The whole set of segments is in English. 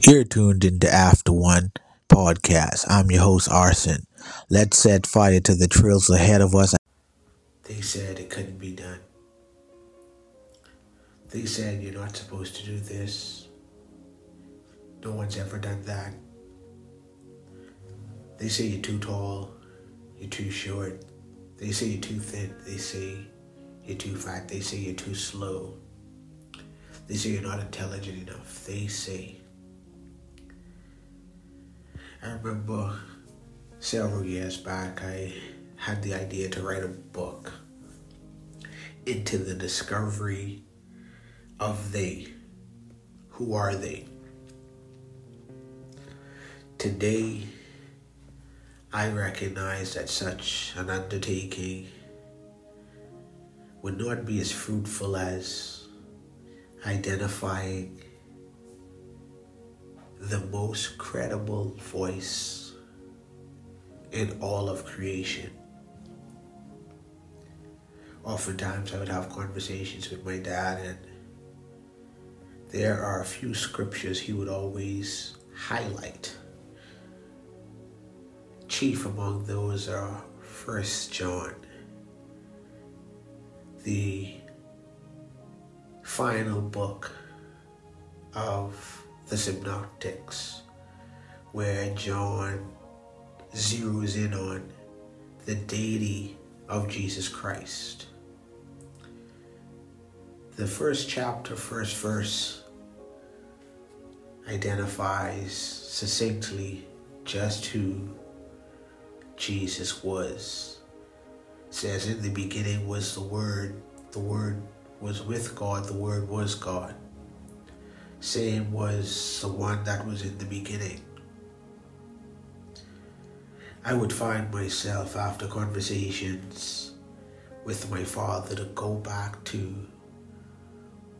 You're tuned into After One podcast. I'm your host, Arson. Let's set fire to the trails ahead of us. They said it couldn't be done. They said you're not supposed to do this. No one's ever done that. They say you're too tall, you're too short. They say you're too thin. They say you're too fat. They say you're too slow. They say you're not intelligent enough. They say I remember several years back, I had the idea to write a book into the discovery of they. Who are they? Today, I recognize that such an undertaking would not be as fruitful as identifying the most credible voice in all of creation. Oftentimes, I would have conversations with my dad, and there are a few scriptures he would always highlight. Chief among those are First John, the final book of the synoptics, where John zeroes in on the deity of Jesus Christ. The first chapter, first verse, identifies succinctly just who Jesus was. It says, In the beginning was the Word, the Word was with God, the Word was God same was the one that was in the beginning. I would find myself after conversations with my father to go back to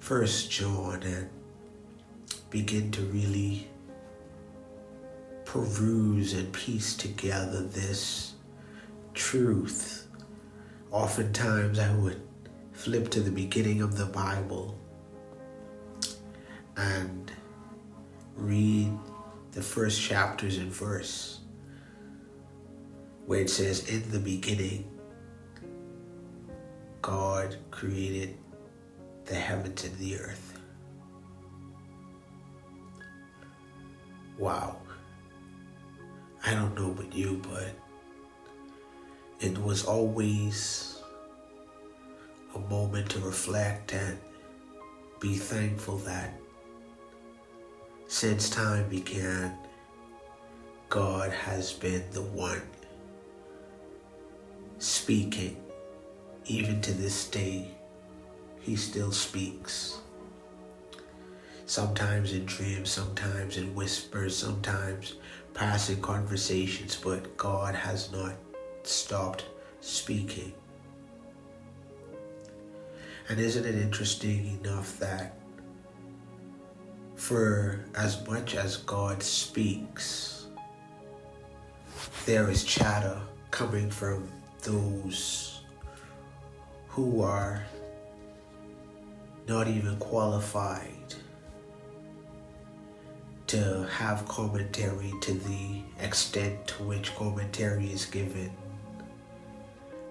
First John and begin to really peruse and piece together this truth. Oftentimes I would flip to the beginning of the Bible and read the first chapters and verse where it says, In the beginning, God created the heavens and the earth. Wow. I don't know about you, but it was always a moment to reflect and be thankful that since time began, God has been the one speaking. Even to this day, He still speaks. Sometimes in dreams, sometimes in whispers, sometimes passing conversations, but God has not stopped speaking. And isn't it interesting enough that for as much as God speaks, there is chatter coming from those who are not even qualified to have commentary to the extent to which commentary is given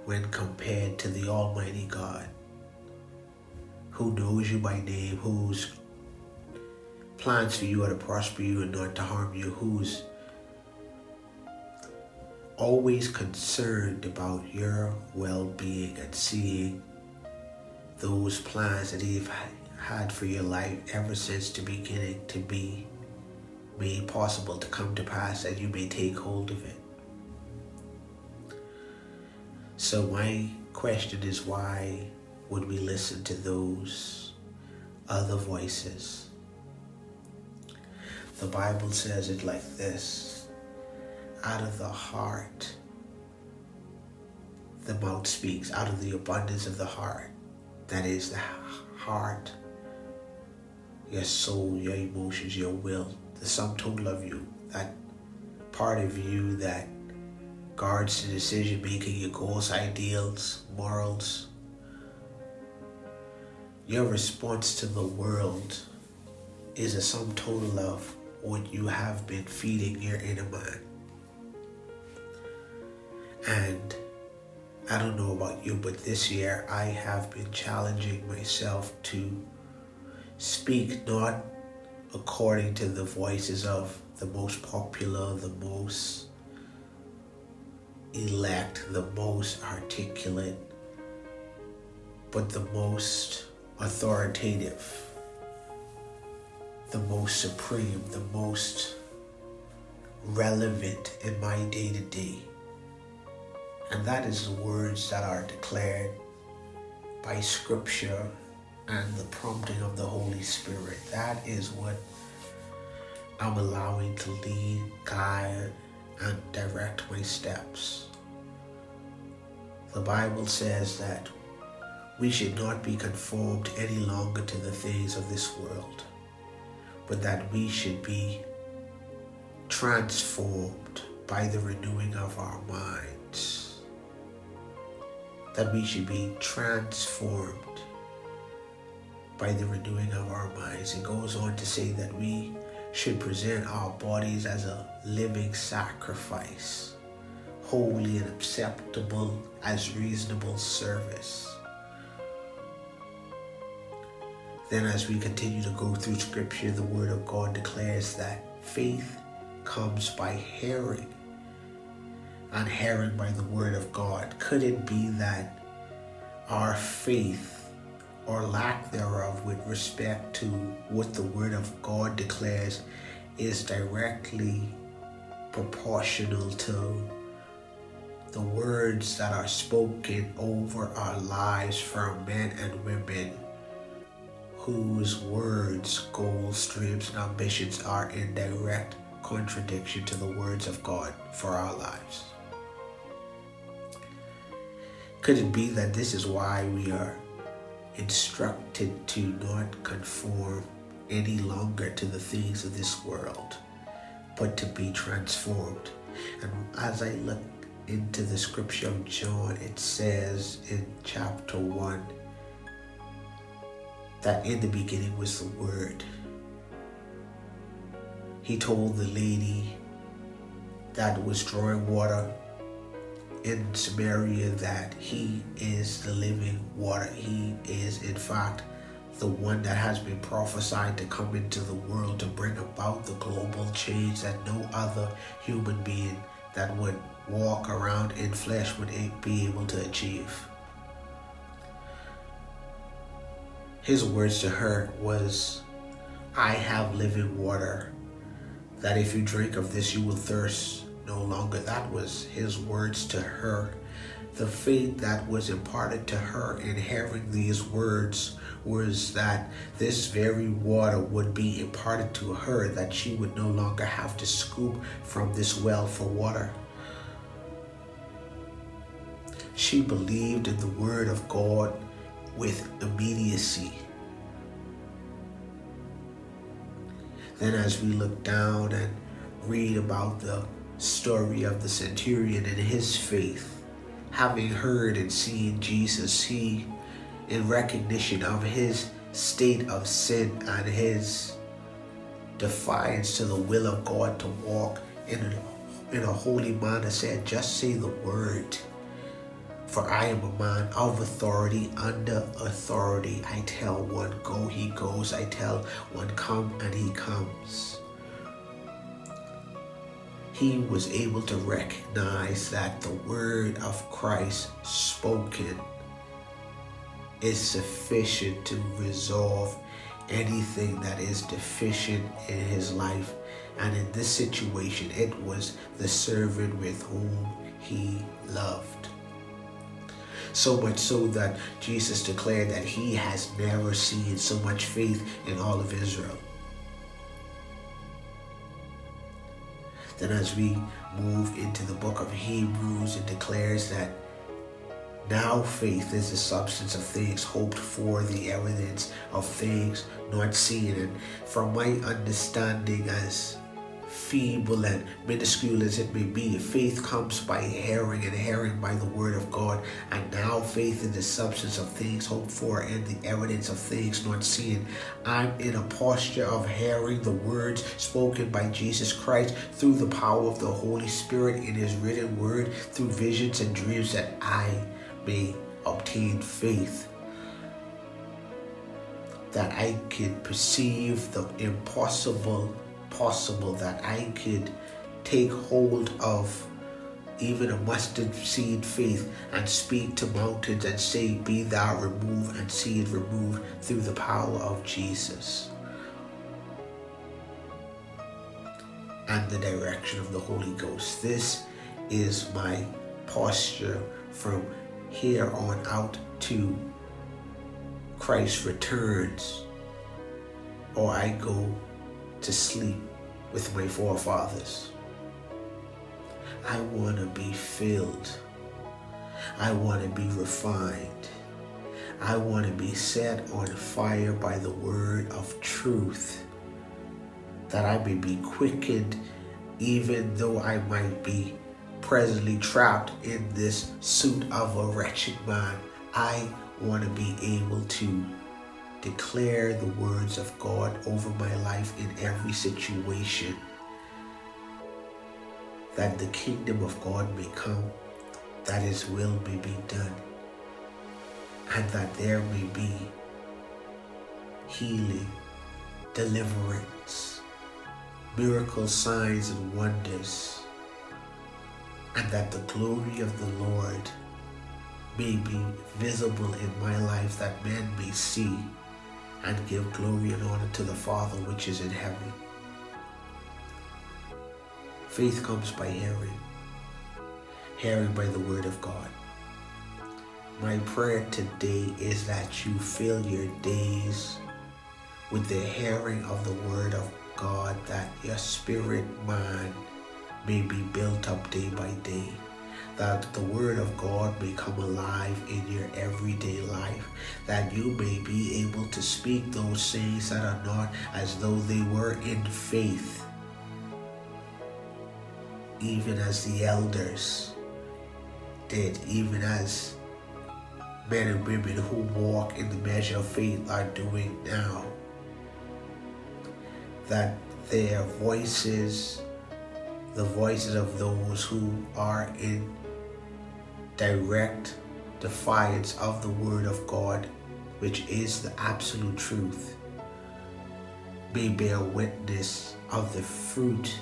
when compared to the Almighty God who knows you by name, who's plans for you are to prosper you and not to harm you, who's always concerned about your well being and seeing those plans that He's had for your life ever since the beginning to be made possible to come to pass that you may take hold of it. So, my question is why would we listen to those other voices? The Bible says it like this out of the heart, the mouth speaks, out of the abundance of the heart. That is the heart, your soul, your emotions, your will, the sum total of you, that part of you that guards the decision making, your goals, ideals, morals, your response to the world is a sum total of what you have been feeding your inner man. And I don't know about you, but this year I have been challenging myself to speak not according to the voices of the most popular, the most elect, the most articulate, but the most authoritative, the most supreme, the most relevant in my day to day. And that is the words that are declared by Scripture and the prompting of the Holy Spirit. That is what I'm allowing to lead, guide, and direct my steps. The Bible says that we should not be conformed any longer to the things of this world, but that we should be transformed by the renewing of our minds. That we should be transformed by the renewing of our minds. It goes on to say that we should present our bodies as a living sacrifice, holy and acceptable as reasonable service. Then, as we continue to go through Scripture, the Word of God declares that faith comes by hearing, and hearing by the Word of God. Could it be that our faith or lack thereof with respect to what the Word of God declares is directly proportional to the words that are spoken over our lives from men and women whose words, goals, dreams, and ambitions are in direct contradiction to the words of God for our lives. Could it be that this is why we are instructed to not conform any longer to the things of this world, but to be transformed? And as I look into the scripture of John, it says in chapter 1 that in the beginning was the Word. He told the lady that was drawing water in Samaria that He is the living water. He is, in fact, the one that has been prophesied to come into the world to bring about the global change that no other human being that would walk around in flesh would be able to achieve. His words to her was, I have living water, that if you drink of this, you will thirst no longer. That was his words to her. The faith that was imparted to her in hearing these words was that this very water would be imparted to her, that she would no longer have to scoop from this well for water. She believed in the word of God with immediacy. Then, as we look down and read about the story of the centurion and his faith, having heard and seen Jesus, he, in recognition of his state of sin and his defiance to the will of God to walk in a, in a holy manner, said, Just say the word for I am a man of authority, under authority. I tell one, go, he goes. I tell one, come, and he comes. He was able to recognize that the word of Christ spoken is sufficient to resolve anything that is deficient in his life. And in this situation, it was the servant with whom he loved. So much so that Jesus declared that he has never seen so much faith in all of Israel. Then, as we move into the book of Hebrews, it declares that now faith is the substance of things hoped for, the evidence of things not seen. And from my understanding as feeble and minuscule as it may be, faith comes by hearing and hearing by the word of God. And now faith in the substance of things hoped for and the evidence of things not seen. I'm in a posture of hearing the words spoken by Jesus Christ through the power of the Holy Spirit in his written word, through visions and dreams that I may obtain faith that I could perceive the impossible possible that I could take hold of even a mustard seed faith and speak to mountains and say, Be thou removed, and see it removed through the power of Jesus and the direction of the Holy Ghost. This is my posture from here on out to Christ returns or I go to sleep with my forefathers. I want to be filled. I want to be refined. I want to be set on fire by the word of truth, that I may be quickened even though I might be presently trapped in this suit of a wretched man. I want to be able to declare the words of God over my life in every situation. That the kingdom of God may come, that his will may be done, and that there may be healing, deliverance, miracles, signs, and wonders, and that the glory of the Lord may be visible in my life that men may see and give glory and honor to the Father which is in heaven. Faith comes by hearing, hearing by the word of God. My prayer today is that you fill your days with the hearing of the word of God, that your spirit man may be built up day by day that the Word of God may come alive in your everyday life, that you may be able to speak those things that are not as though they were in faith, even as the elders did, even as men and women who walk in the measure of faith are doing now. That their voices, the voices of those who are in direct defiance of the Word of God, which is the absolute truth, may bear witness of the fruit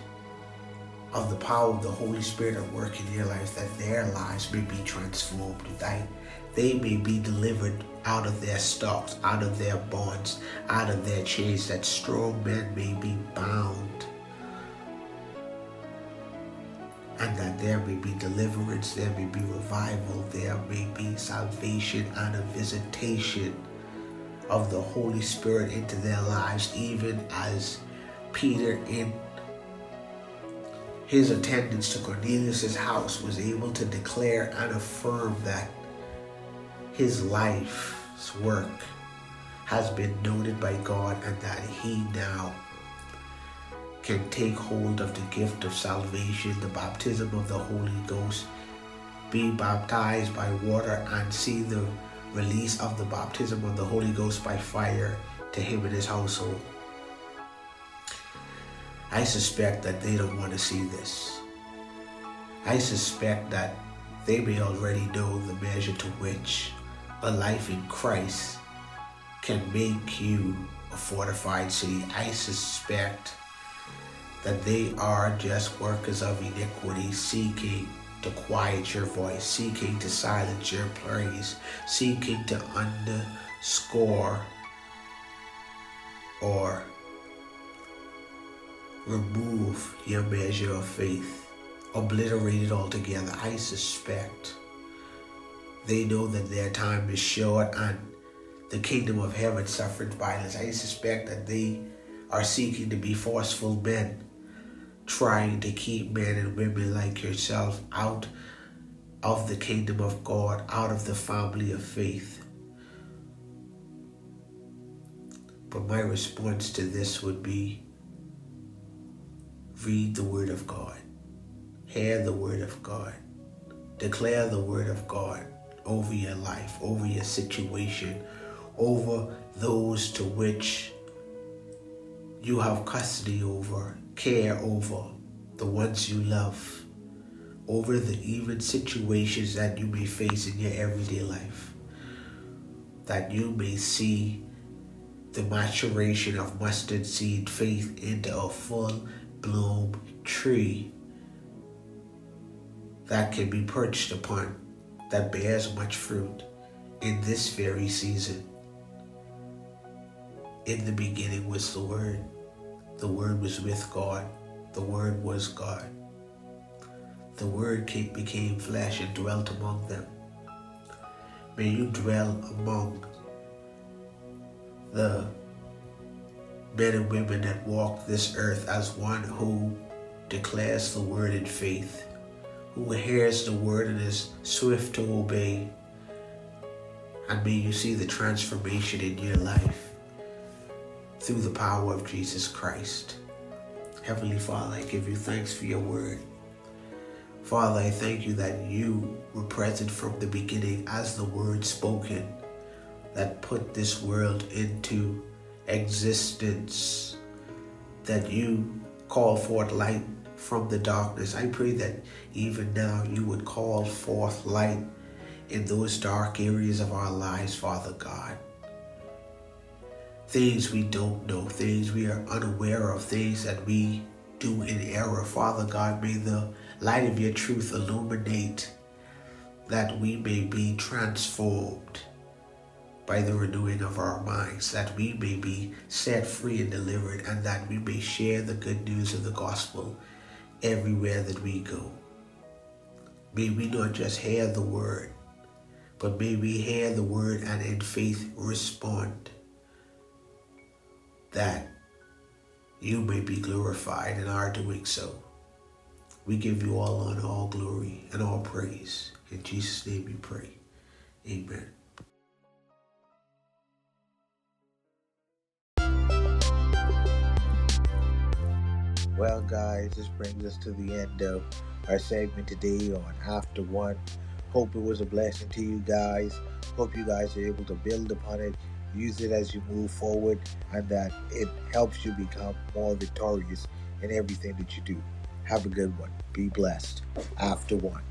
of the power of the Holy Spirit at work in their lives, that their lives may be transformed, that they may be delivered out of their stocks, out of their bonds, out of their chains, that strong men may be bound and that there may be deliverance, there may be revival, there may be salvation and a visitation of the Holy Spirit into their lives, even as Peter in his attendance to Cornelius' house was able to declare and affirm that his life's work has been noted by God and that he now can take hold of the gift of salvation, the baptism of the Holy Ghost, be baptized by water, and see the release of the baptism of the Holy Ghost by fire to him and his household. I suspect that they don't want to see this. I suspect that they may already know the measure to which a life in Christ can make you a fortified city. I suspect that they are just workers of iniquity, seeking to quiet your voice, seeking to silence your praise, seeking to underscore or remove your measure of faith, obliterate it altogether. I suspect they know that their time is short and the kingdom of heaven suffered violence. I suspect that they are seeking to be forceful men trying to keep men and women like yourself out of the kingdom of God, out of the family of faith. But my response to this would be read the Word of God, hear the Word of God, declare the Word of God over your life, over your situation, over those to which you have custody over, care over, the ones you love, over the even situations that you may face in your everyday life, that you may see the maturation of mustard seed faith into a full bloom tree that can be perched upon, that bears much fruit in this very season. In the beginning was the Word. The Word was with God. The Word was God. The Word became flesh and dwelt among them. May you dwell among the men and women that walk this earth as one who declares the word in faith, who hears the word and is swift to obey. And may you see the transformation in your life through the power of Jesus Christ. Heavenly Father, I give you thanks for your word. Father, I thank you that you were present from the beginning as the word spoken that put this world into existence, that you call forth light from the darkness. I pray that even now you would call forth light in those dark areas of our lives, Father God. Things we don't know, things we are unaware of, things that we do in error. Father God, may the light of your truth illuminate that we may be transformed by the renewing of our minds, that we may be set free and delivered, and that we may share the good news of the gospel everywhere that we go. May we not just hear the word, but may we hear the word and in faith respond that you may be glorified in our doing so. We give you all honor, all glory, and all praise. In Jesus' name we pray. Amen. Well, guys, this brings us to the end of our segment today on After One. Hope it was a blessing to you guys. Hope you guys are able to build upon it, use it as you move forward, and that it helps you become more victorious in everything that you do. Have a good one. Be blessed. After One.